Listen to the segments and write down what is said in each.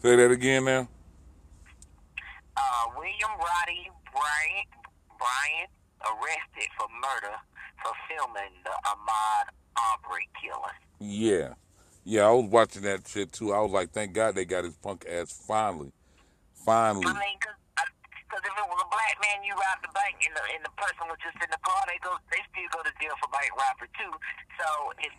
Say that again now. Uh, William Roddie Bryant, Bryant arrested for murder for filming the Ahmad Arbery killing. Yeah. Yeah, I was watching that shit too. I was like, thank God they got his punk ass finally. Finally. I mean, cause, uh, 'cause if it was a black man, you robbed the bank, and the and the person was just in the car, they go, they still go to jail for bank robbery too. So if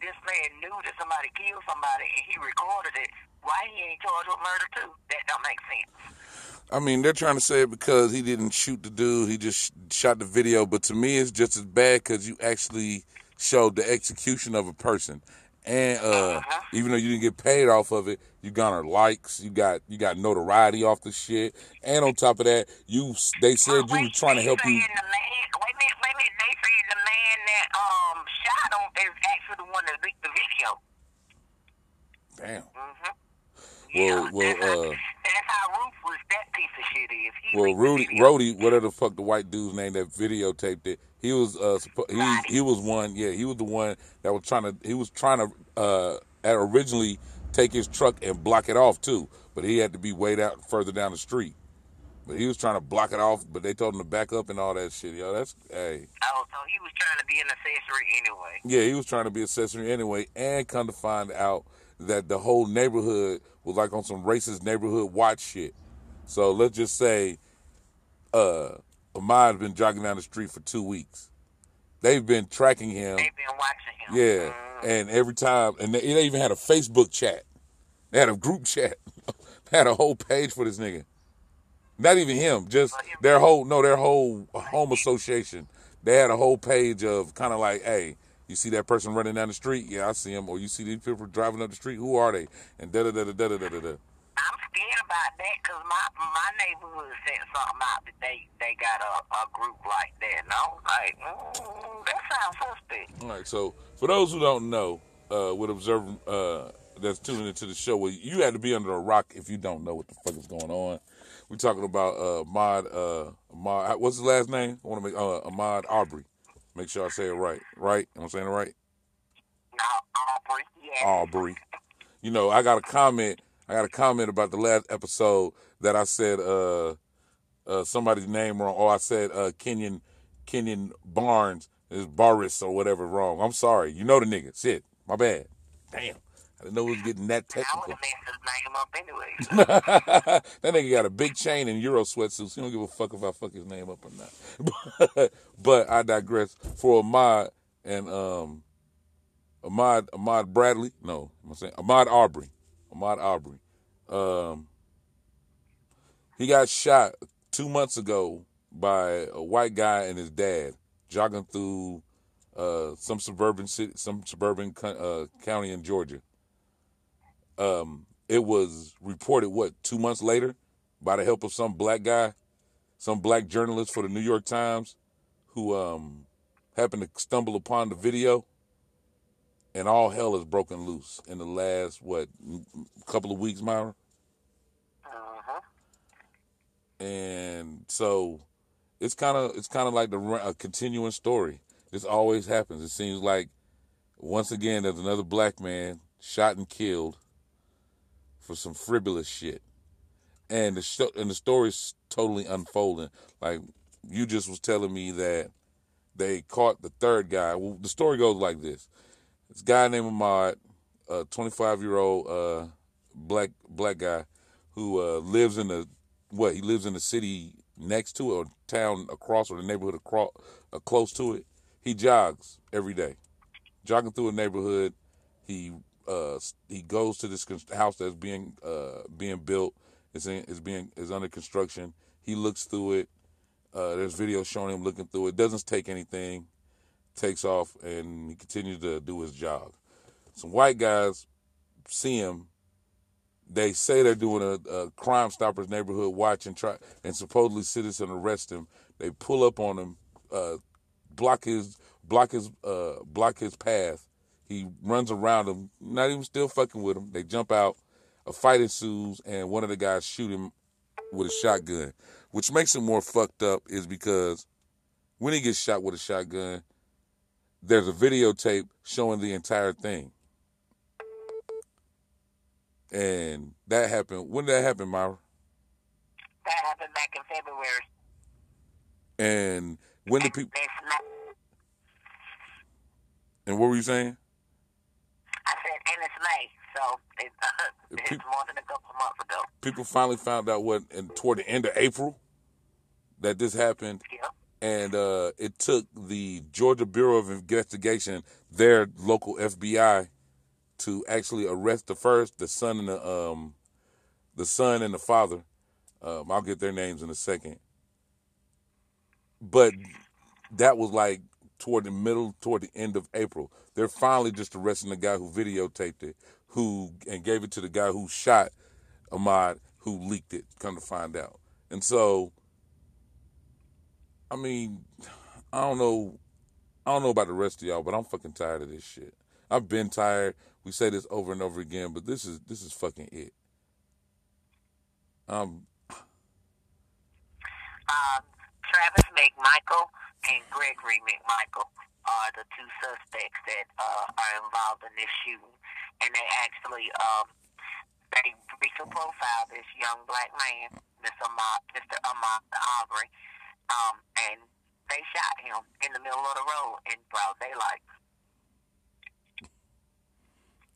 this man knew that somebody killed somebody and he recorded it, why he ain't charged with murder too? That don't make sense. I mean, they're trying to say it because he didn't shoot the dude. He just shot the video. But to me, it's just as bad because you actually showed the execution of a person. And uh, Uh-huh. even though you didn't get paid off of it, you garnered likes. You got you got notoriety off the shit. And on top of that, you they said you were trying to help you. The man, wait a minute, wait a minute. They say the man that um shot him is actually the one that leaked the video. Damn. Mm-hmm. Well, yeah, well, that's, how, uh, that's how ruthless that piece of shit is. He Well, Rudy. Rody, whatever the fuck the white dude's name that videotaped it, he was uh he he was one, yeah, he was the one that was trying to he was trying to uh originally take his truck and block it off too, but he had to be way out further down the street. But he was trying to block it off, but they told him to back up and all that shit. Yo, that's hey, Oh, so he was trying to be an accessory anyway. yeah, he was trying to be accessory anyway, and come to find out that the whole neighborhood was like on some racist neighborhood watch shit. So let's just say, uh, Ahmad's been jogging down the street for two weeks. They've been tracking him, They've been watching him. yeah, and every time, and they, they even had a Facebook chat. They had a group chat. they had a whole page for this nigga. Not even him, just their whole no, their whole home association. They had a whole page of kind of like, hey, you see that person running down the street? Yeah, I see him. Or you see these people driving up the street? Who are they? And da da da da da da da da. I'm scared about that because my my neighborhood sent something out that they they got a, a group like that, and I was like, mm, that sounds suspect. All right. So for those who don't know, uh, would observe uh, that's tuning into the show, well, you had to be under a rock if you don't know what the fuck is going on. We're talking about uh, Ahmad. Uh, Ahmad. What's his last name? I want to make uh, Ahmad Arbery. Make sure I say it right. Right? Am I saying it right? Now, Arbery, yeah. Arbery. You know, I got a comment. I got a comment about the last episode that I said uh, uh, somebody's name wrong. Or I said uh, Kenyon Kenyon Barnes is Boris or whatever wrong. I'm sorry. You know the nigga. Shit. My bad. Damn. I didn't know it was getting that I would technical. have messed his up anyway. that nigga got a big chain and Euro sweatsuits. He don't give a fuck if I fuck his name up or not. but I digress. For Ahmad and um Ahmad Ahmad Bradley, no, I'm saying Ahmad Arbery. Ahmad Arbery. Um he got shot two months ago by a white guy and his dad jogging through uh, some suburban city, some suburban uh, county in Georgia. Um, it was reported what two months later by the help of some black guy, some black journalist for the New York Times, who um, happened to stumble upon the video, and all hell has broken loose in the last what couple of weeks, Myra. uh-huh. and so it's kind of it's kind of like the a continuing story. This always happens. It seems like once again there's another black man shot and killed for some frivolous shit, and the and the story's totally unfolding. Like you just was telling me that they caught the third guy. Well, the story goes like this: this guy named Ahmad, a 25 year old uh, black black guy who uh, lives in the what he lives in the city next to it or town across or the neighborhood across uh, close to it. He jogs every day, jogging through a neighborhood. He uh, he goes to this house that's being uh, being built. It's in, is being is under construction. He looks through it. Uh, there's video showing him looking through it. Doesn't take anything. Takes off and he continues to do his job. Some white guys see him they say they're doing a, a Crime Stoppers neighborhood watch and try and supposedly citizen arrest him. They pull up on him, uh, block his block his uh, block his path. He runs around them, not even still fucking with him. They jump out, a fight ensues, and one of the guys shoot him with a shotgun. Which makes it more fucked up is because when he gets shot with a shotgun, there's a videotape showing the entire thing and that happened. When did that happen, Myra? That happened back in February. And when did people? And what were you saying? And it's May, so it, uh, it's People- more than a couple months ago. People finally found out what, and toward the end of April, that this happened, Yep. and uh, it took the Georgia Bureau of Investigation, their local FBI, to actually arrest the first, the son and the um, the son and the father. Um, I'll get their names in a second. But that was like toward the middle, toward the end of April. They're finally just arresting the guy who videotaped it, who and gave it to the guy who shot Ahmad, who leaked it. Come to find out, and so, I mean, I don't know, I don't know about the rest of y'all, but I'm fucking tired of this shit. I've been tired. We say this over and over again, but this is this is fucking it. Um, Um, Travis McMichael and Gregory McMichael are the two suspects that uh, are involved in this shooting, and they actually um, they racial profile this young black man, Mr. Ahmad, Mr. Ahmad Arbery, um, and they shot him in the middle of the road in broad daylight.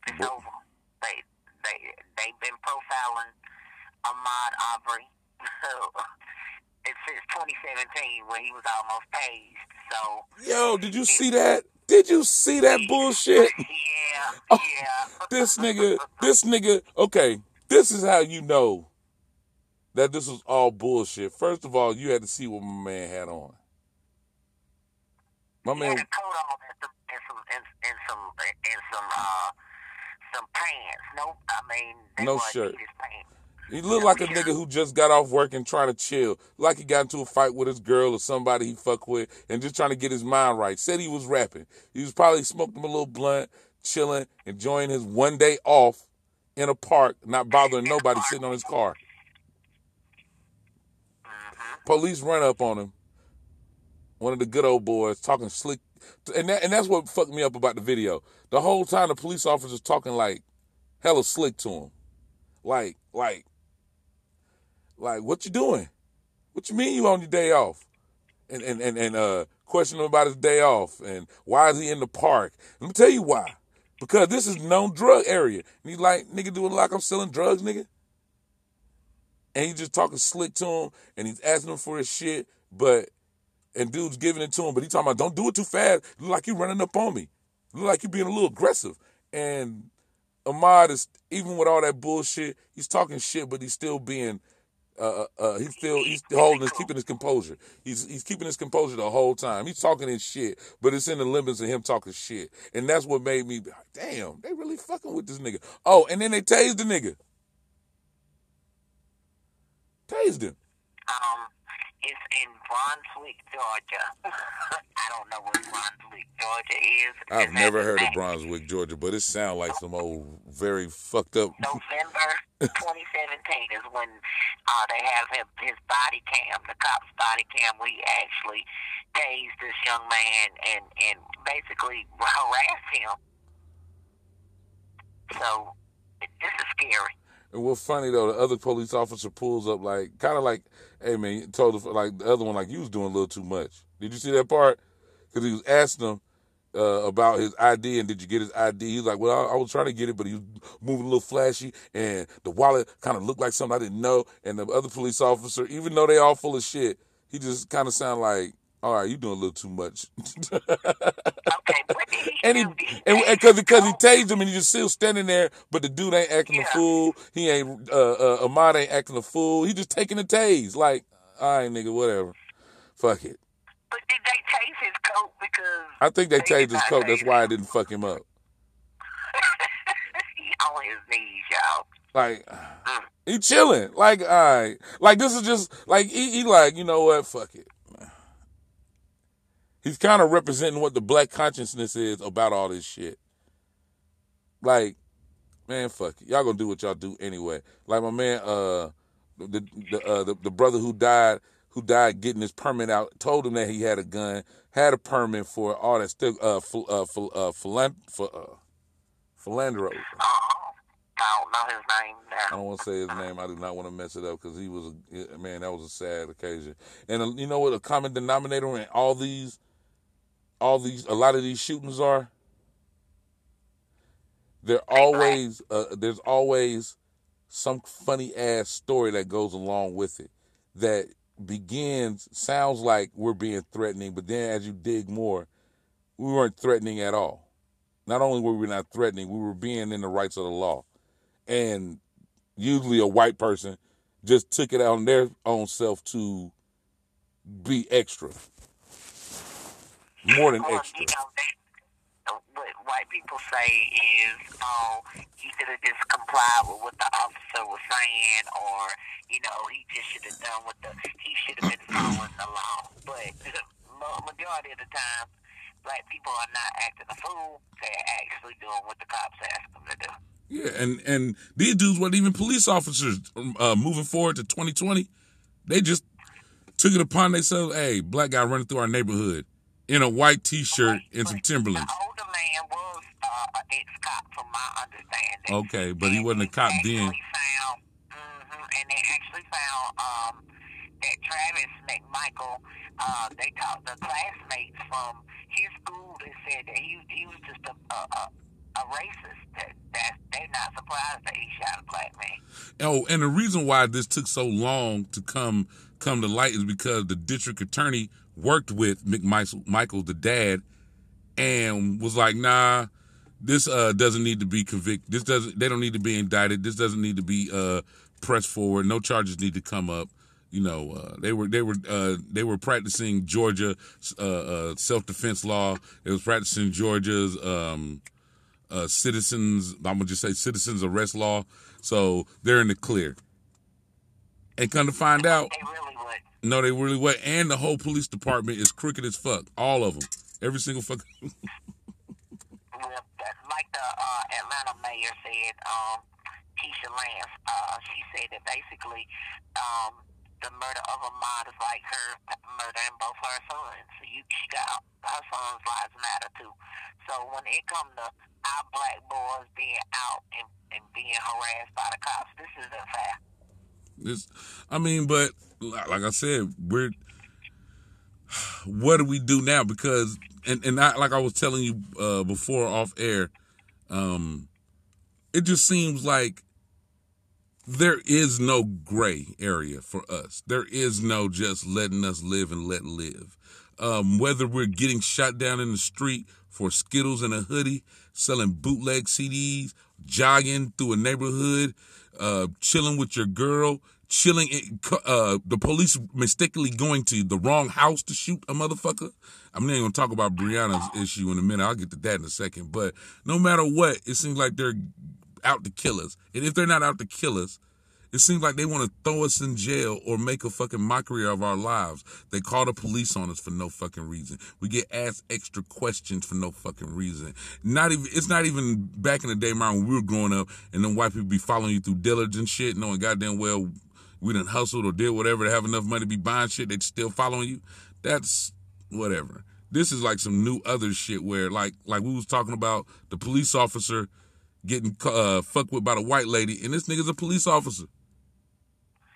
It's What- over. They they they've been profiling Ahmad Arbery it's since 2017 when he was almost tased. So yo, did you see that? Did you see that bullshit? yeah, Oh, yeah. This nigga, this nigga. Okay, this is how you know that this was all bullshit. First of all, you had to see what my man had on. My He man, had a coat on and some and some and, and some and some uh some pants. Nope, I mean No shirt. Pants. He looked like a nigga who just got off work and trying to chill. Like he got into a fight with his girl or somebody he fuck with and just trying to get his mind right. Said he was rapping. He was probably smoking a little blunt, chilling, enjoying his one day off in a park, not bothering nobody sitting on his car. Mm-hmm. Police run up on him. One of the good old boys talking slick, and that, and that's what fucked me up about the video. The whole time the police officers talking like hella slick to him, like like like what you doing? What you mean you on your day off? And and and, and uh question him about his day off and why is he in the park? Let me tell you why. Because this is known drug area. And he's like, nigga doing like I'm selling drugs, nigga. And he's just talking slick to him and he's asking him for his shit, but and dude's giving it to him, but he talking about don't do it too fast. Look like you running up on me. Look like you being a little aggressive. And Ahmad is even with all that bullshit, he's talking shit, but he's still being uh, uh, uh, he's still he's holding his keeping his composure. He's he's keeping his composure the whole time. He's talking his shit, but it's in the limits of him talking shit, and that's what made me damn, they really fucking with this nigga. Oh, and then they tased the nigga. Tased him. Um, it's in Brunswick, Georgia. I don't know what Brunswick, Georgia is. I've It's never heard of Brunswick, Georgia, but it sounds like some old very fucked up. November 2017 is when uh, they have him, his body cam, the cop's body cam. We actually tased this young man and, and basically harassed him. So this is scary. And what's funny though, the other police officer pulls up like, kind of like, "Hey man," told the, like the other one like you was doing a little too much. Did you see that part? Because he was asking him uh, about his ID and did you get his ID? He was like, "Well, I, I was trying to get it, but he was moving a little flashy, and the wallet kind of looked like something I didn't know." And the other police officer, even though they all full of shit, he just kind of sound like, "All right, you doing a little too much." Okay, what did he And he, do? He and because because he tased him and he's just still standing there, but the dude ain't acting a fool. He ain't uh, uh Ahmad ain't acting a fool. He just taking the tase. Like, all right, nigga, whatever. Fuck it. But did they tase his coat? Because I think they They tased his coat. That's why I didn't fuck him up. he on his knees, y'all. Like he chilling. Like, all right. Like this is just like he, he like, you know what? Fuck it. He's kind of representing what the black consciousness is about all this shit. Like, man, fuck it. Y'all gonna do what y'all do anyway. Like my man, uh, the the uh, the, the brother who died, who died getting his permit out, told him that he had a gun, had a permit for all that stuff. uh, ph- uh, ph- uh, philan- for uh, philandro. Uh-huh. I don't know his name now. I don't want to say his name. I do not want to mess it up because he was a man. That was a sad occasion. And uh, you know what? A common denominator in all these, all these, a lot of these shootings are. There always, uh, there's always some funny ass story that goes along with it that begins sounds like we're being threatening, but then as you dig more, we weren't threatening at all. Not only were we not threatening, we were being in the rights of the law and usually a white person just took it out on their own self to be extra, more than Well, extra. You know, what white people say is, oh, he should have just complied with what the officer was saying, or, you know, he just should have done what the, he should have been following the law. But ma- majority of the time, black people are not acting a fool. They're actually doing what the cops ask them to do. Yeah, and and these dudes weren't even police officers. Uh, moving forward to 2020, they just took it upon themselves. Hey, black guy running through our neighborhood in a white T-shirt and some Timberlands. The older man was uh, an ex-cop, from my understanding. Okay, but he wasn't a cop then. Found, hmm and they actually found um, that Travis McMichael. Uh, they talked to classmates from his school that said that he he was just a a, a, a racist. That that they're not surprised that he shot a black man. Oh, and the reason why this took so long to come come to light is because the district attorney worked with McMichael, Michael, the dad, and was like, "Nah, this uh, doesn't need to be convicted. This doesn't. They don't need to be indicted. This doesn't need to be uh, pressed forward. No charges need to come up." You know, uh, they were they were uh, they were practicing Georgia uh, uh, self defense law. They was practicing Georgia's um, citizens. I'm gonna just say citizens arrest law. So they're in the clear. And come to find out, really. No, they really what? And the whole police department is crooked as fuck. All of them, every single fuck. Well, that's like the uh, Atlanta mayor said, um, Keisha Lance. Uh, she said that basically um, the murder of Ahmad is like her murdering both her sons. So you, she got her sons' lives matter too. So when it comes to our black boys being out and, and being harassed by the cops, this isn't fair. This, I mean, but like I said, we're what do we do now? Because and and I, like I was telling you uh, before off air, um, it just seems like there is no gray area for us. There is no just letting us live and let live. Um, whether we're getting shot down in the street for Skittles and a hoodie, selling bootleg CDs, jogging through a neighborhood, uh, chilling with your girl, chilling, in, uh, the police mistakenly going to the wrong house to shoot a motherfucker. I'm not even gonna talk about Breonna's issue in a minute. I'll get to that in a second. But no matter what, it seems like they're out to kill us. And if they're not out to kill us, it seems like they want to throw us in jail or make a fucking mockery of our lives. They call the police on us for no fucking reason. We get asked extra questions for no fucking reason. Not even it's not even back in the day, man, when we were growing up and then white people be following you through diligence shit, knowing goddamn well we done hustled or did whatever to have enough money to be buying shit, they still following you. That's whatever. This is like some new other shit where like like we was talking about the police officer getting uh, fucked with by the white lady, and this nigga's a police officer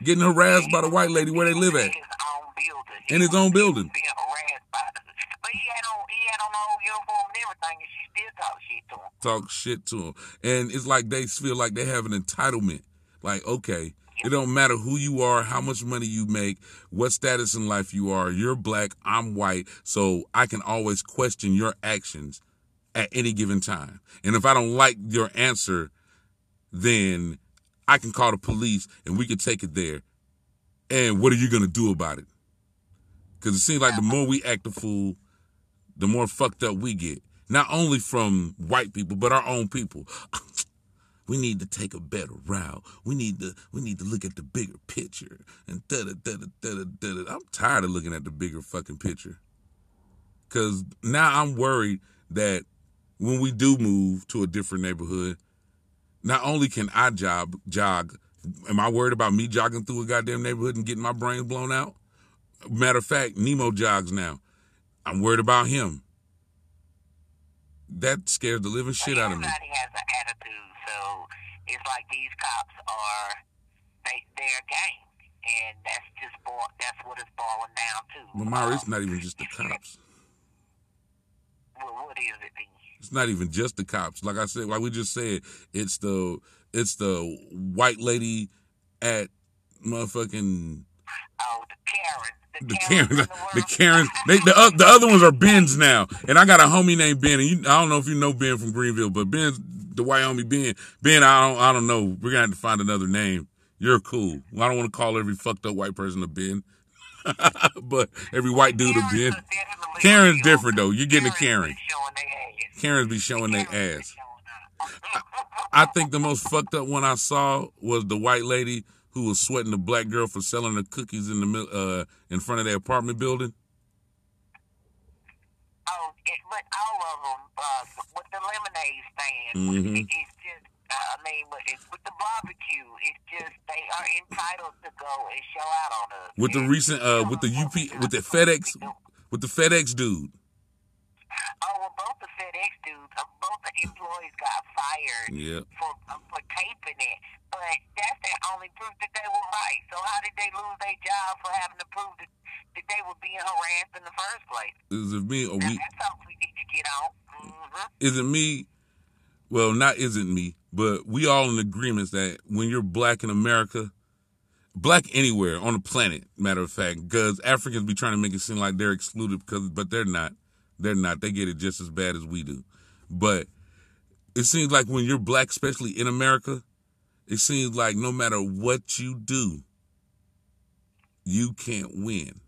getting harassed by the white lady where they live at. In his own building. In his own building. Being harassed by the, but he had on he had on the whole uniform and everything, and she still talk shit to him. Talk shit to him, and it's like they feel like they have an entitlement. Like, okay, it don't matter who you are, how much money you make, what status in life you are. You're black, I'm white, so I can always question your actions at any given time. And if I don't like your answer, then I can call the police and we can take it there. And what are you gonna do about it? Because it seems like the more we act a fool, the more fucked up we get. Not only from white people, but our own people. We need to take a better route. We need to we need to look at the bigger picture. And da da da da da da. I'm tired of looking at the bigger fucking picture. Cause now I'm worried that when we do move to a different neighborhood, not only can I jog jog, am I worried about me jogging through a goddamn neighborhood and getting my brains blown out? Matter of fact, Nemo jogs now. I'm worried about him. That scares the living shit out of me. Everybody has an attitude, so it's like these cops are they they're a gang, and that's just boil, that's what it's boiling down to. But Myra, it's Um, not even just the cops. well, what is it? then? It's not even just the cops. Like I said, like we just said, it's the it's the white lady at motherfucking Oh, the Karens. The, the Karens. Karens. The world. Karens. They, the uh, the other ones are Ben's now, and I got a homie named Ben. And you, I don't know if you know Ben from Greenville, but Ben's the Wyoming Ben. Ben, I don't I don't know. We're gonna have to find another name. You're cool. I don't want to call every fucked up white person a Ben, but every white dude a Ben. are Karen's different though. You're getting a Karen. be showing their ass. Karens be showing their ass. I think the most fucked up one I saw was the white lady who was sweating the black girl for selling her cookies in the uh in front of their apartment building. It, but all of them uh, with the lemonade stand, Mhm. it, it's just. Uh, I mean, with, it, with the barbecue, it's just they are entitled to go and show out on us. With the recent uh with the us what we UP with the FedEx supposed to do. with the FedEx dude. Oh, well, both the FedEx dudes, uh, both the employees got fired Yeah. for uh, for taping it, but that's the only proof that they were right. So how did they lose their job for having to prove that, that they were being harassed in the first place? Is it me or Now, we that's something we need to get on. Mm-hmm. is it me? Well, not isn't me, but we all in agreement that when you're black in America, black anywhere on the planet, matter of fact, because Africans be trying to make it seem like they're excluded because, but they're not. They're not. They get it just as bad as we do. But it seems like when you're black, especially in America, it seems like no matter what you do, you can't win.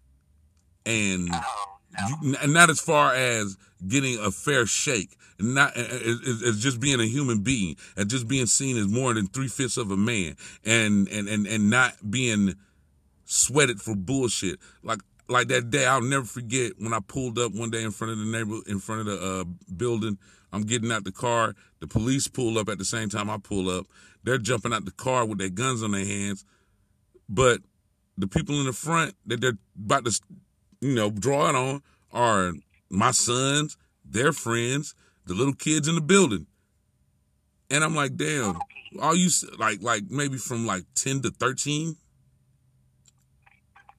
And Oh, no. you, not as far as getting a fair shake, not as, as just being a human being, and just being seen as more than three fifths of a man, and and and and not being sweated for bullshit. Like like that day, I'll never forget when I pulled up one day in front of the neighbor, in front of the uh, building. I'm getting out the car. The police pull up at the same time I pull up. They're jumping out the car with their guns on their hands, but the people in the front that they're about to, you know, draw it on are my sons, their friends, the little kids in the building. And I'm like, damn, all you like, like maybe from like 10 to 13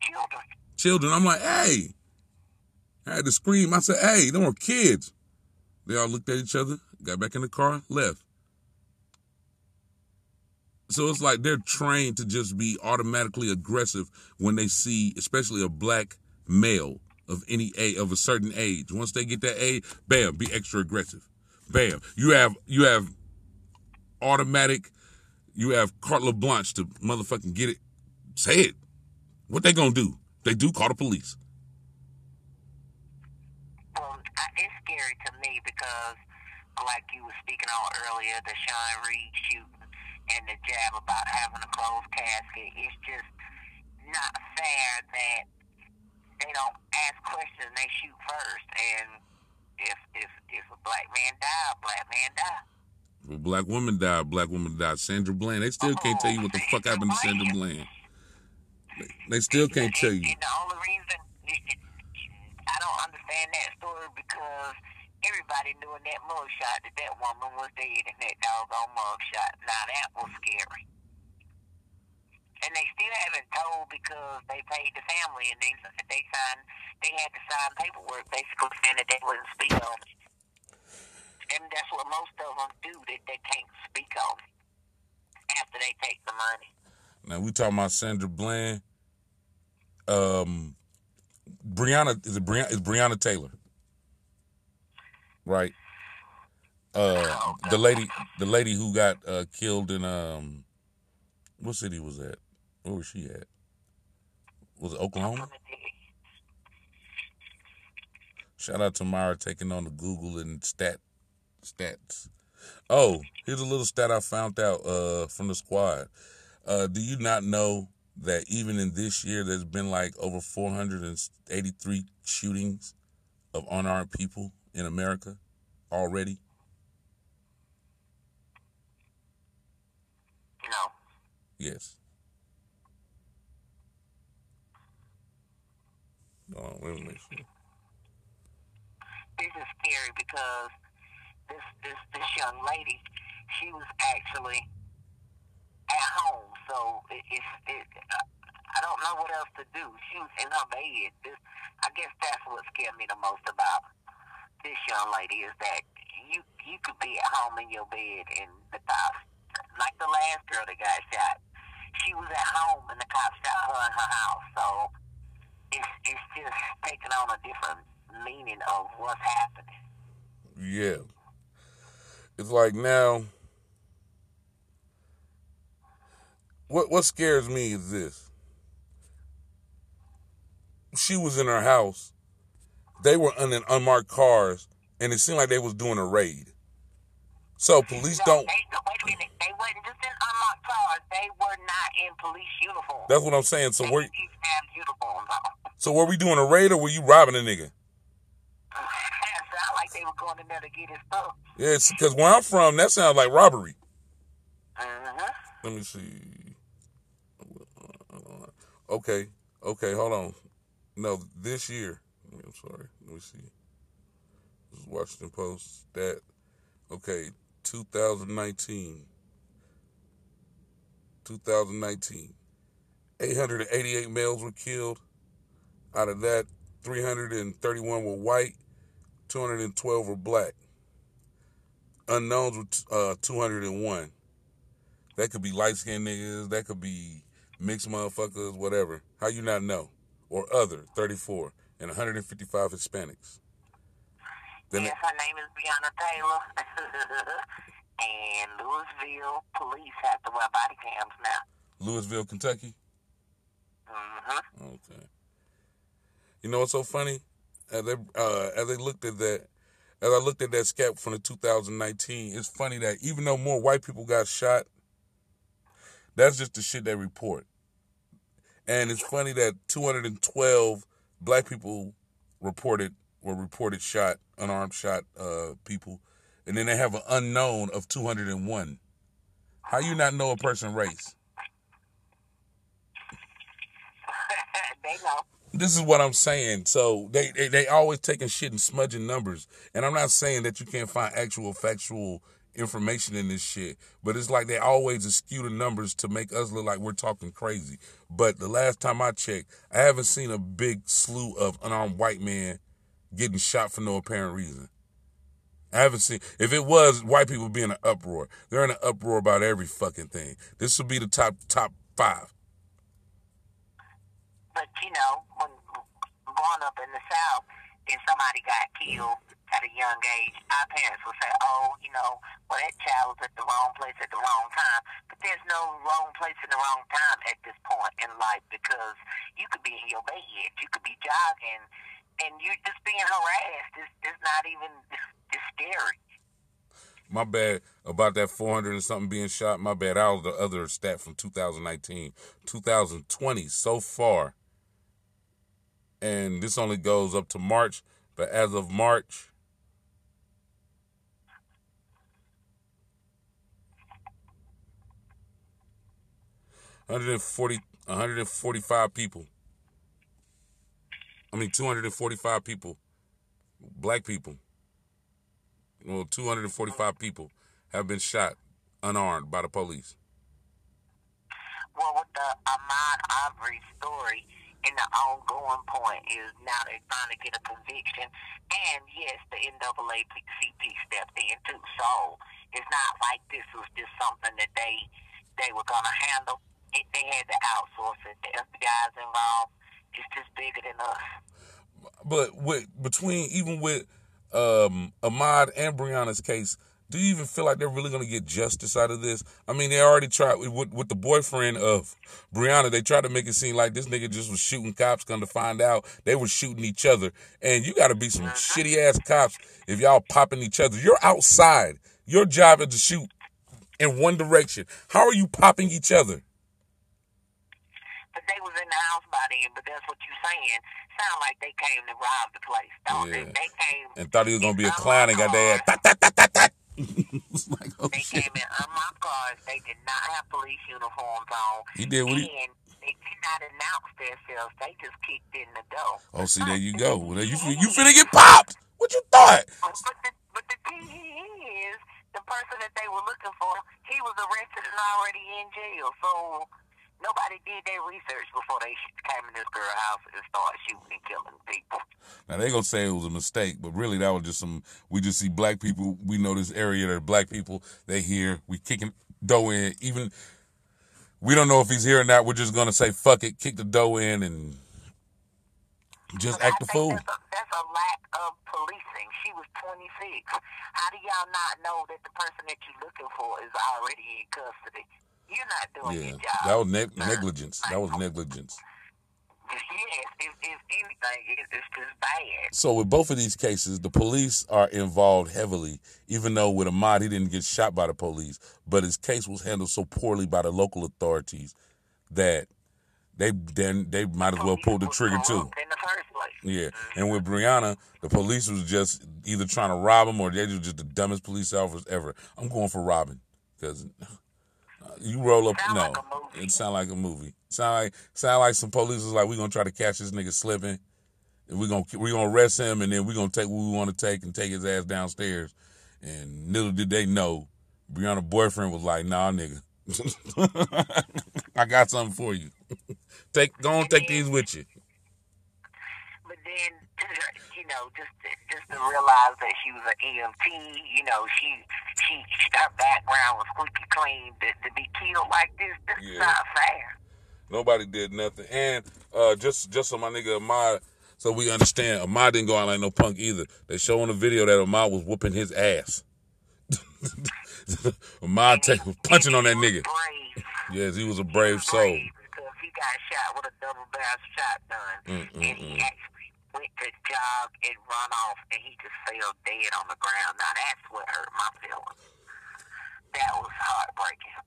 Children. children. I'm like, hey, I had to scream. I said, hey, them were kids. They all looked at each other, got back in the car, left. So it's like they're trained to just be automatically aggressive when they see, especially a black male of any age, of a certain age. Once they get that age, bam, be extra aggressive. Bam, you have you have automatic, you have carte blanche to motherfucking get it. Say it. What they gonna do? They do call the police. Well, I, it's scary to me because, like you were speaking on earlier, the Sean Reed shooting and the jab about having a closed casket. It's just not fair that they don't ask questions; they shoot first. And if if if a black man die, a black man die. A black woman died, black woman died. Sandra Bland. They still can't tell you what the oh, fuck happened to Sandra Bland. They, they still can't tell you. And the only reason I don't understand that story because everybody knew in that mugshot that that woman was dead in that doggone mugshot. Now that was scary. And they still haven't told because they paid the family and they they signed they had to sign paperwork basically saying that they wouldn't speak on it. And that's what most of them do that they can't speak on it after they take the money. Now we talking about Sandra Bland. Um, Breonna is it Breonna, is Breonna Taylor, right? Uh, the lady, the lady who got uh, killed in um, what city was that? Where was she at? Was it Oklahoma? Shout out to Myra taking on the Google and stat stats. Oh, here's a little stat I found out uh, from the squad. Uh, do you not know that even in this year, there's been like over 483 shootings of unarmed people in America already? No. Yes. Oh, wait a minute. this is scary because this this this young lady, she was actually at home, So it, it's it, I don't know what else to do. She was in her bed. This, I guess that's what scared me the most about this young lady is that you you could be at home in your bed and the cops, like the last girl that got shot, she was at home and the cops shot her in her house. So it's it's just taking on a different meaning of what's happening. Yeah. It's like now what what scares me is this. She was in her house. They were in unmarked cars, and it seemed like they was doing a raid. So police No, don't. They, wait a minute. They wasn't just in unmarked cars. They were not in police uniforms. That's what I'm saying. So they were didn't even have uniforms so were we doing a raid or were you robbing a nigga? Sound like they were going in there to get his stuff. Yeah, because where I'm from, that sounds like robbery. Uh-huh. Let me see. Okay, okay, hold on. No, this year. I'm sorry. Let me see. This is Washington Post. That okay, 2019. 2019. 888 males were killed. Out of that, 331 were white, 212 were black. Unknowns were uh, 201. That could be light skinned niggas. That could be mixed motherfuckers, whatever. How you not know? Or other, 34. And 155 Hispanics. Then yes, her name is Breonna Taylor. and Louisville police have to wear body cams now. Louisville, Kentucky. Mm-hmm. Okay. You know what's so funny? As they uh, as they looked at that, as I looked at that scap from the 2019, it's funny that even though more white people got shot, that's just the shit they report. And it's funny that 212 black people reported were reported shot, unarmed shot uh, people, and then they have an unknown of 201. How you not know a person race? they know. this is what I'm saying. So they, they they always taking shit and smudging numbers. And I'm not saying that you can't find actual factual information in this shit, but it's like they always askew the numbers to make us look like we're talking crazy. But the last time I checked, I haven't seen a big slew of unarmed white men getting shot for no apparent reason. I haven't seen. If it was white people being an uproar, they're in an uproar about every fucking thing. This would be the top top five. But you know, when growing up in the South, and somebody got killed at a young age, our parents would say, "Oh, you know, well that child was at the wrong place at the wrong time." But there's no wrong place in the wrong time at this point in life because you could be in your bed, you could be jogging, and you're just being harassed. It's, it's not even. It's scary. My bad about that 400 and something being shot. My bad. That was the other stat from 2019. 2020 so far. And this only goes up to March. But as of March, Hundred and forty, one hundred and forty-five people. I mean, two hundred and forty-five people, black people. Well, two hundred and forty-five people have been shot unarmed by the police. Well, with the Ahmad Arbery story, and the ongoing point is now they're trying to get a conviction, and yes, the NAACP stepped in too. So it's not like this was just something that they they were gonna handle. It, they had to outsource it. The FBI's involved. It's just bigger than us. But with between even with um, Ahmad and Breonna's case, do you even feel like they're really going to get justice out of this? I mean, they already tried with, with the boyfriend of Breonna. They tried to make it seem like this nigga just was shooting cops. Come to find out, they were shooting each other. And you got to be some shitty ass cops if y'all popping each other. You're outside. Your job is to shoot in one direction. How are you popping each other? But they was in the house by then. But that's what you're saying. Sound like they came to rob the place. Don't Yeah. they? They came. And thought he was gonna be a clown and got their ass. Like, oh They shit. came in unmarked cars. They did not have police uniforms on. He did what he. and they did not announce themselves. They just kicked in the door. Oh, see, there you go. Well, you fin- you finna get popped. What you thought? But the, but the thing is, the person that they were looking for, he was arrested and already in jail. So nobody did their research before they came in this girl's house and started shooting and killing people. Now they gonna say it was a mistake, but really that was just some. We just see black people. We know this area. There are black people. They here. We kicking dough in. Even we don't know if he's here or not. We're just gonna say fuck it, kick the dough in, and just act the fool. That's a, that's a lack of policing. She was 26. How do y'all not know that the person that you're looking for is already in custody? You're not doing Yeah, your job. that was ne- negligence. That was negligence. Yes, if, if anything, it's just bad. So with both of these cases, the police are involved heavily. Even though with Ahmad he didn't get shot by the police, but his case was handled so poorly by the local authorities that they then they might as well pull the trigger too. In the first place. Yeah, and mm-hmm. with Breonna, the police was just either trying to rob him or they were just the dumbest police officers ever. I'm going for robbing because you roll up. Sound no, like it sound like a movie. Sound like sound like some police was like, we gonna try to catch this nigga slipping. And we gonna we gonna arrest him, and then we gonna take what we want to take and take his ass downstairs. And little did they know, Breonna's boyfriend was like, "Nah, nigga, I got something for you. take go on, take these with you." But then, you know, just to, just to realize that she was an EMT, you know, she she her background was squeaky clean. To, to be killed like this, this is not fair. Nobody did nothing. And uh, just just so my nigga Ahmad, so we understand, Ahmad didn't go out like no punk either. They show on the video that Ahmad was whooping his ass. Ahmad take, was punching on that nigga. Brave. Yes, he was a He brave soul. because he got shot with a double barrel shotgun, and he actually went to jog and run off, and he just fell dead on the ground. Now that's what hurt my feelings. That was heartbreaking.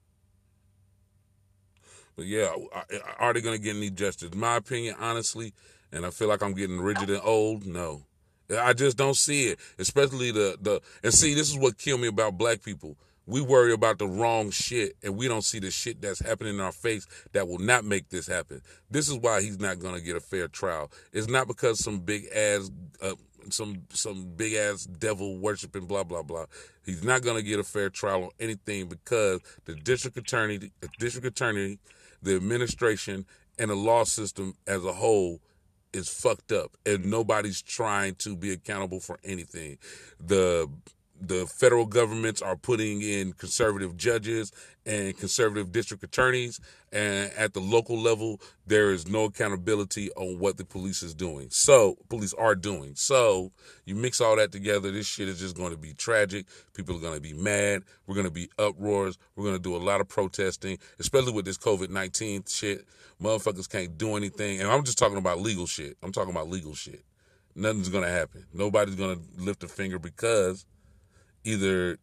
But yeah, are they gonna get any justice? My opinion, honestly, and I feel like I'm getting rigid and old. No, I just don't see it. Especially the the and see, this is what killed me about black people. We worry about the wrong shit, and we don't see the shit that's happening in our face that will not make this happen. This is why he's not gonna get a fair trial. It's not because some big ass. Uh, some some big ass devil worshiping blah blah blah. He's not gonna get a fair trial on anything because the district attorney, the district attorney, the administration, and the law system as a whole is fucked up, and nobody's trying to be accountable for anything. The the federal governments are putting in conservative judges and conservative district attorneys and at the local level there is no accountability on what the police is doing. So police are doing. So you mix all that together this shit is just going to be tragic. People are going to be mad. We're going to be uproars. We're going to do a lot of protesting especially with this covid-19 shit. Motherfuckers can't do anything. And i'm just talking about legal shit. I'm talking about legal shit. Nothing's going to happen. Nobody's going to lift a finger because either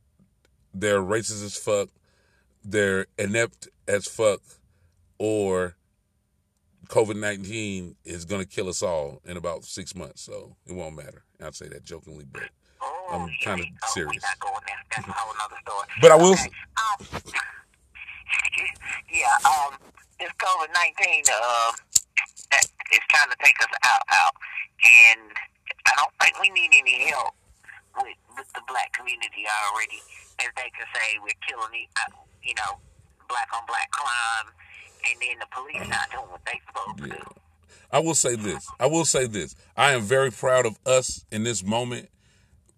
they're racist as fuck, they're inept as fuck, or COVID 19 is going to kill us all in about six months. So it won't matter. I'll say that jokingly, but Oh, I'm kinda oh, serious. We're going there. That's a whole other story. But I will Okay, um, yeah, um, this COVID nineteen, uh, that is trying to take us out, out, and I don't think we need any help with the black community already, as they can say we're killing the, uh, you know, black on black crime, and then the police not doing what they supposed to do. I will say this. I will say this. I am very proud of us in this moment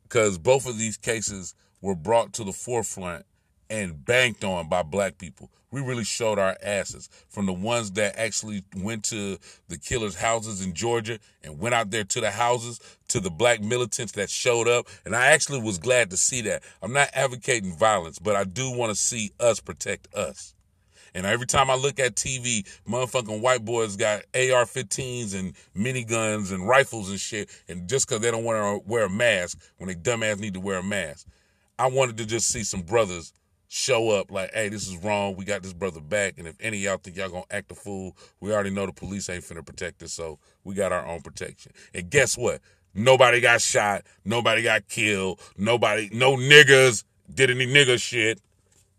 because both of these cases were brought to the forefront and banked on by black people. We really showed our asses from the ones that actually went to the killers' houses in Georgia and went out there to the houses to the black militants that showed up. And I actually was glad to see that. I'm not advocating violence, but I do want to see us protect us. And every time I look at TV, motherfucking white boys got AR-15s and miniguns and rifles and shit, and just because they don't want to wear a mask when they dumbass need to wear a mask, I wanted to just see some brothers show up like, hey, this is wrong. We got this brother back, and if any y'all think y'all gonna act a fool, we already know the police ain't finna protect us, so we got our own protection. And guess what? Nobody got shot. Nobody got killed. Nobody, no niggas did any nigga shit.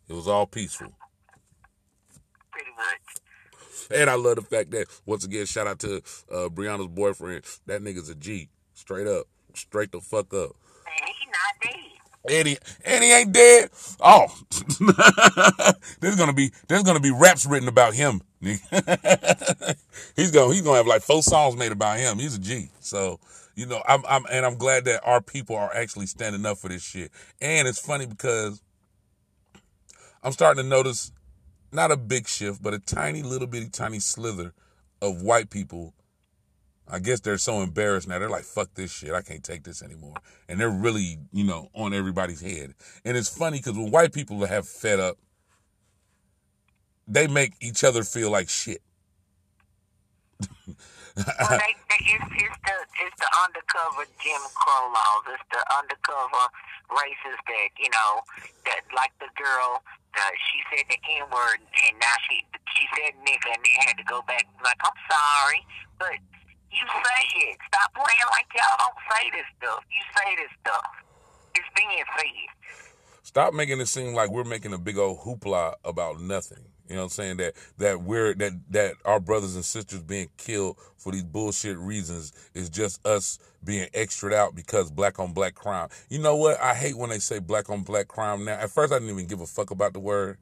It was all peaceful. Pretty much. And I love the fact that once again, shout out to uh, Breonna's boyfriend. That nigga's a G, straight up, straight the fuck up. And he not dead. Eddie, Eddie ain't dead. Oh, there's gonna be there's gonna be raps written about him. he's gonna he's gonna have like four songs made about him. He's a G. So you know, I'm I'm and I'm glad that our people are actually standing up for this shit. And it's funny because I'm starting to notice not a big shift, but a tiny little bitty tiny slither of white people I guess they're so embarrassed now. They're like, fuck this shit. I can't take this anymore. And they're really, you know, on everybody's head. And it's funny because when white people have fed up, they make each other feel like shit. well, they, they, it's, it's the it's the undercover Jim Crow laws. It's the undercover races that you know that like the girl. Uh, she said the N word, and now she she said nigga, and then had to go back like I'm sorry, but you say it. Stop playing like y'all don't say this stuff. You say this stuff. It's being said. Stop making it seem like we're making a big old hoopla about nothing. You know what I'm saying? That that we're that that our brothers and sisters being killed for these bullshit reasons is just us being extra out because black on black crime. You know what? I hate when they say black on black crime now. At first I didn't even give a fuck about the word.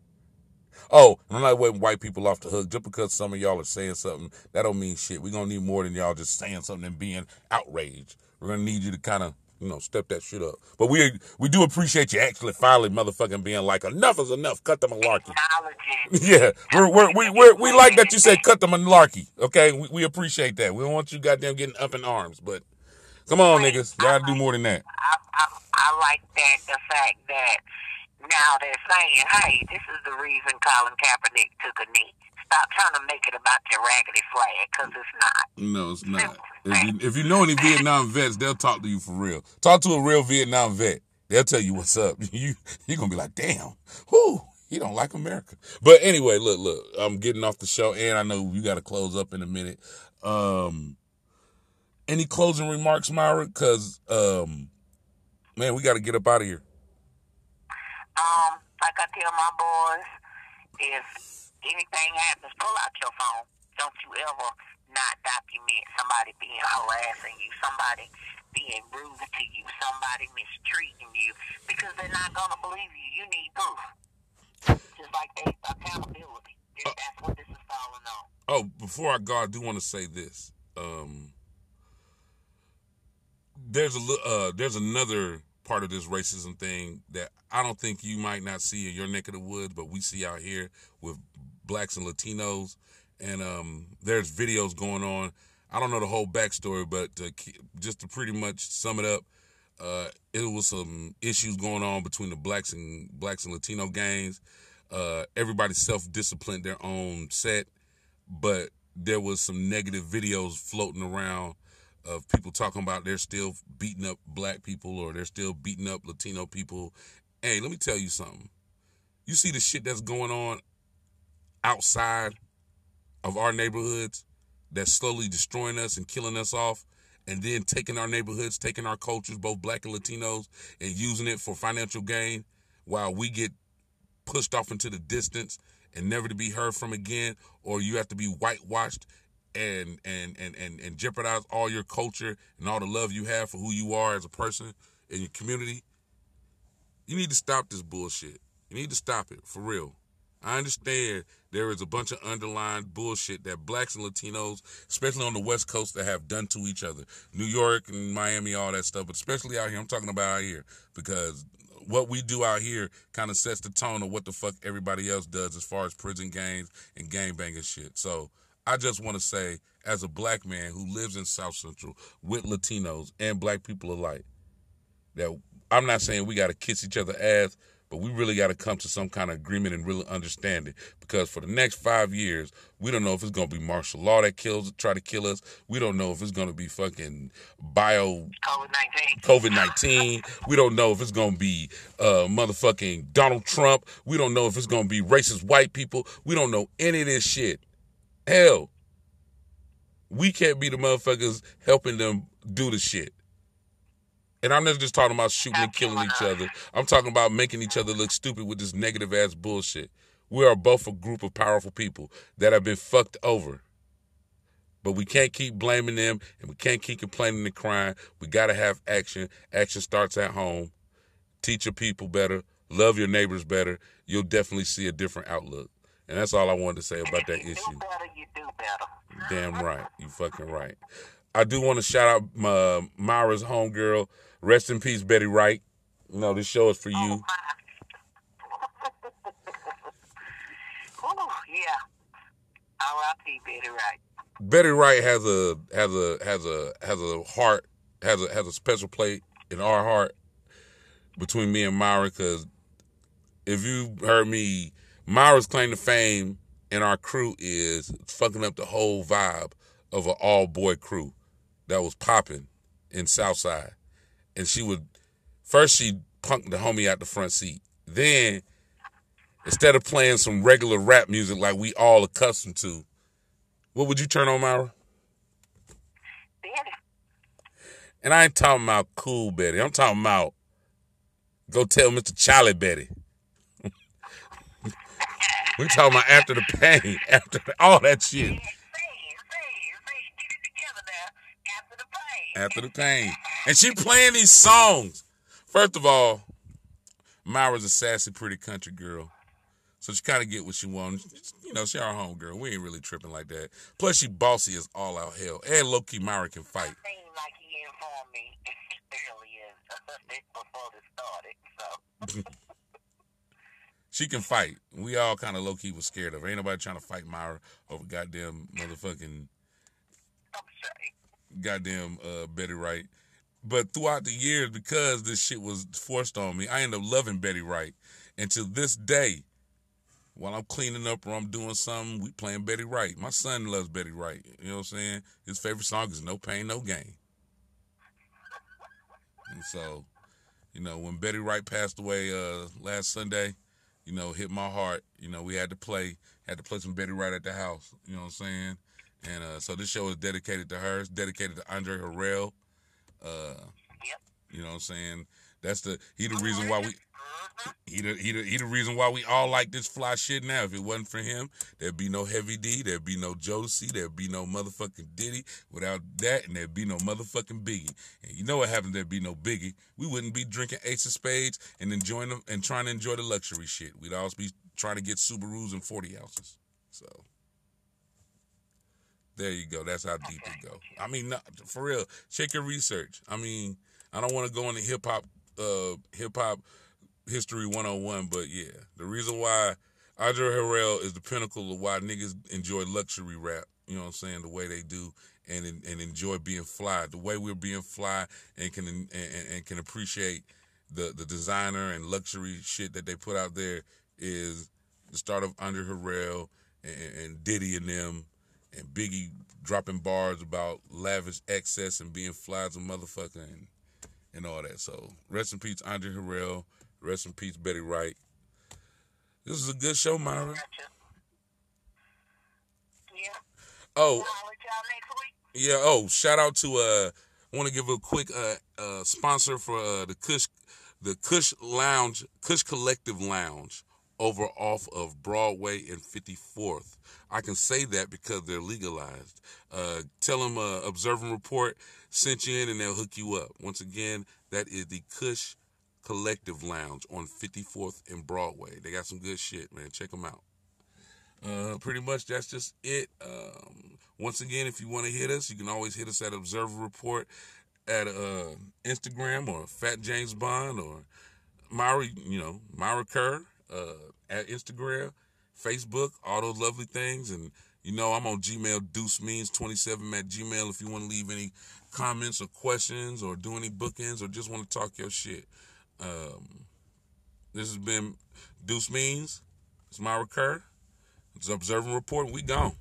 Oh, I'm not letting white people off the hook. Just because some of y'all are saying something, that don't mean shit. We're gonna need more than y'all just saying something and being outraged. We're gonna need you to kind of, you know, step that shit up. But we we do appreciate you actually finally motherfucking being like, enough is enough. Cut the malarkey. yeah, we're, we're, we we we like that you say cut the malarkey. Okay, we, we appreciate that. We don't want you goddamn getting up in arms, but come on, niggas, you gotta do more than that. I, I, I like that the fact that now they're saying, hey, this is the reason Colin Kaepernick took a knee. Stop trying to make it about your raggedy flag, because it's not. No, it's not. If you, if you know any Vietnam vets, they'll talk to you for real. Talk to a real Vietnam vet. They'll tell you what's up. You you're gonna be like, damn, whoo, he don't like America. But anyway, look, look, I'm getting off the show, and I know you got to close up in a minute. Um, any closing remarks, Myra? Because um, man, we got to get up out of here. Um, like I tell my boys, if anything happens, pull out your phone. Don't you ever not document somebody being harassing you, somebody being rude to you, somebody mistreating you, because they're not gonna believe you. You need proof. Just like they accountability. Uh, That's what this is falling on. Oh, before I go, I do want to say this. Um, there's a uh, there's another part of this racism thing that I don't think you might not see in your neck of the woods, but we see out here with blacks and Latinos. And um, there's videos going on. I don't know the whole backstory, but to, just to pretty much sum it up, uh, it was some issues going on between the blacks and blacks and Latino gangs. Uh, everybody self-disciplined their own set, but there was some negative videos floating around of people talking about they're still beating up black people or they're still beating up Latino people. Hey, let me tell you something. You see the shit that's going on outside of our neighborhoods that's slowly destroying us and killing us off and then taking our neighborhoods, taking our cultures, both black and Latinos, and using it for financial gain while we get pushed off into the distance and never to be heard from again, or you have to be whitewashed and and and and and jeopardize all your culture and all the love you have for who you are as a person in your community. You need to stop this bullshit. You need to stop it for real. I understand there is a bunch of underlying bullshit that blacks and Latinos, especially on the West Coast, that have done to each other. New York and Miami, all that stuff, but especially out here. I'm talking about out here because what we do out here kind of sets the tone of what the fuck everybody else does as far as prison gangs and gang banging shit. So I just want to say, as a black man who lives in South Central with Latinos and black people alike, that I'm not saying we got to kiss each other ass, but we really got to come to some kind of agreement and really understand it. Because for the next five years, we don't know if it's going to be martial law that kills, try to kill us. We don't know if it's going to be fucking bio COVID 19. We don't know if it's going to be uh, motherfucking Donald Trump. We don't know if it's going to be racist white people. We don't know any of this shit. Hell, we can't be the motherfuckers helping them do the shit. And I'm not just talking about shooting and killing each other. I'm talking about making each other look stupid with this negative ass bullshit. We are both a group of powerful people that have been fucked over. But we can't keep blaming them and we can't keep complaining and crying. We got to have action. Action starts at home. teach your people better, love your neighbors better, you'll definitely see a different outlook. And that's all I wanted to say about that issue. do better, you do better. Damn right. You fucking right. I do want to shout out my Myra's homegirl. Rest in peace, Betty Wright. You know, this show is for you. Ooh, yeah. R.I.P. Betty Wright. Betty Wright has a has a has a has a heart has a has a special place in our heart between me and Myra because if you heard me, Myra's claim to fame in our crew is fucking up the whole vibe of an all boy crew that was popping in Southside, and she would first she punked the homie out the front seat, then instead of playing some regular rap music like we all accustomed to, what would you turn on, Myra? Betty. And I ain't talking about cool Betty. I'm talking about go tell Mr. Charlie Betty. we talking about after the pain, after the, all that shit. Say, say, say, get it together now. After the pain. After the pain. And she playing these songs. First of all, Myra's a sassy, pretty country girl. So she kind of get what she wants. You know, she our home girl. We ain't really tripping like that. Plus, she bossy as all out hell. And low key, Myra can fight. Seemed like he informed me earlier before started. So She can fight. We all kind of low key was scared of her. Ain't nobody trying to fight Myra over goddamn motherfucking I'm sorry. Goddamn uh, Betty Wright. But throughout the years, because this shit was forced on me, I ended up loving Betty Wright. And to this day, while I'm cleaning up or I'm doing something, we playing Betty Wright. My son loves Betty Wright. You know what I'm saying? His favorite song is No Pain, No Gain. And so, you know, when Betty Wright passed away uh, last Sunday, you know, hit my heart. You know, we had to play, had to play some Betty Wright at the house. You know what I'm saying? And uh, so this show is dedicated to her. It's dedicated to Andre Harrell. Uh, Yep. you know what I'm saying? That's the he the reason why we Mhm. he the, he the he the reason why we all like this fly shit now. If it wasn't for him, there'd be no Heavy D, there'd be no Jodeci, there'd be no motherfucking Diddy. Without that, and there'd be no motherfucking Biggie. And you know what happens? There'd be no Biggie. We wouldn't be drinking Ace of Spades and enjoying them and trying to enjoy the luxury shit. We'd always be trying to get Subarus and forty ounces. So there you go. That's how deep it go. I mean, no, for real. Check your research. I mean, I don't want to go into hip hop, uh, hip hop history 101, but yeah, the reason why Andre Harrell is the pinnacle of why niggas enjoy luxury rap. You know what I'm saying? The way they do and and enjoy being fly. The way we're being fly and can and, and can appreciate the the designer and luxury shit that they put out there is the start of Andre Harrell and, and Diddy and them and Biggie dropping bars about lavish excess and being fly as a motherfucker and, and all that. So rest in peace, Andre Harrell. Rest in peace, Betty Wright. This is a good show, Myra. Gotcha. Yeah. Oh, I'll let y'all next week. yeah. Oh, shout out to uh, I want to give a quick uh, uh sponsor for uh the Kush, the Kush Lounge, Kush Collective Lounge over off of Broadway and 54th. I can say that because they're legalized. Uh, tell them uh, Observer Report sent you in and they'll hook you up. Once again, that is the Kush Collective Lounge on 54th and Broadway. They got some good shit, man. Check them out. Uh, pretty much that's just it. Um, once again, if you want to hit us, you can always hit us at Observer Report at uh, Instagram or Fat James Bond or Myra, you know, Myra Kerr uh, at Instagram, Facebook, all those lovely things. And, you know, I'm on Gmail, Deuce Means 27 at Gmail if you want to leave any comments or questions or do any bookends or just want to talk your shit. Um, this has been Deuce Means. It's Myra Kerr. It's Observing Report. We gone.